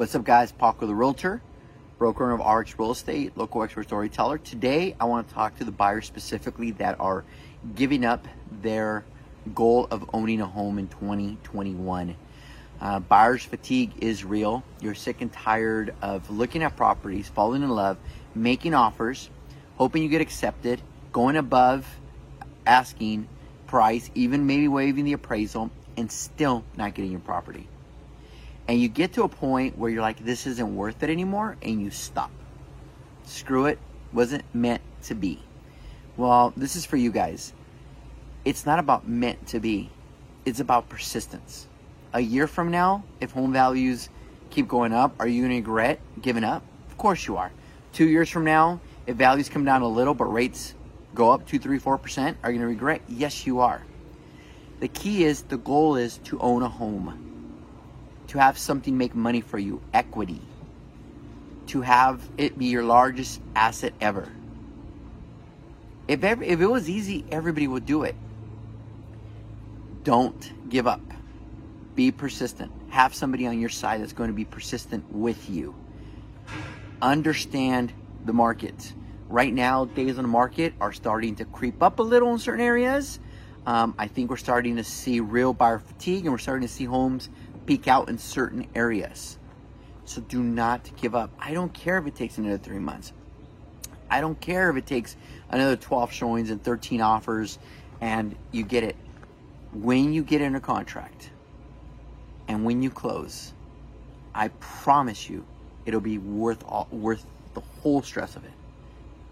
What's up, guys? Paco the Realtor, broker of RX Real Estate, local expert storyteller. Today, I want to talk to the buyers specifically that are giving up their goal of owning a home in 2021. Uh, buyer's fatigue is real. You're sick and tired of looking at properties, falling in love, making offers, hoping you get accepted, going above asking price, even maybe waiving the appraisal, and still not getting your property and you get to a point where you're like, this isn't worth it anymore, and you stop. Screw it, wasn't meant to be. Well, this is for you guys. It's not about meant to be, it's about persistence. A year from now, if home values keep going up, are you going to regret giving up? Of course you are. Two years from now, if values come down a little but rates go up two, three, four percent, are you going to regret? Yes, you are. The key is the goal is to own a home to have something make money for you, equity, to have it be your largest asset ever. If, ever, if it was easy, everybody would do it. Don't give up. Be persistent. Have somebody on your side that's going to be persistent with you. Understand the market. Right now, days on the market are starting to creep up a little in certain areas. Um, I think we're starting to see real buyer fatigue and we're starting to see homes peak out in certain areas. So do not give up. I don't care if it takes another three months. I don't care if it takes another 12 showings and 13 offers and you get it. When you get in a contract and when you close, I promise you it'll be worth all, worth the whole stress of it.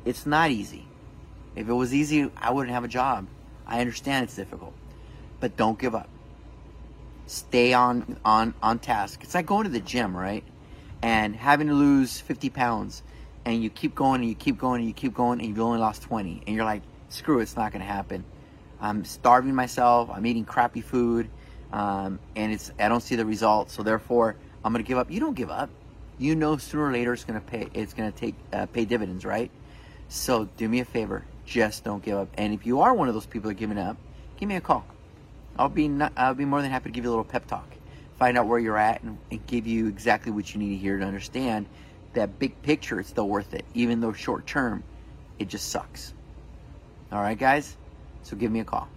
It's not easy. If it was easy, I wouldn't have a job. I understand it's difficult. But don't give up stay on on on task. It's like going to the gym, right? And having to lose 50 pounds, and you keep going and you keep going and you keep going, and you've only lost 20, and you're like, screw it, it's not going to happen. I'm starving myself. I'm eating crappy food, um, and it's I don't see the results. So therefore, I'm going to give up. You don't give up. You know sooner or later it's going to pay. It's to take uh, pay dividends, right? So do me a favor, just don't give up. And if you are one of those people that are giving up, give me a call. I'll be not, I'll be more than happy to give you a little pep talk, find out where you're at, and, and give you exactly what you need to hear to understand that big picture. It's still worth it, even though short term, it just sucks. All right, guys. So give me a call.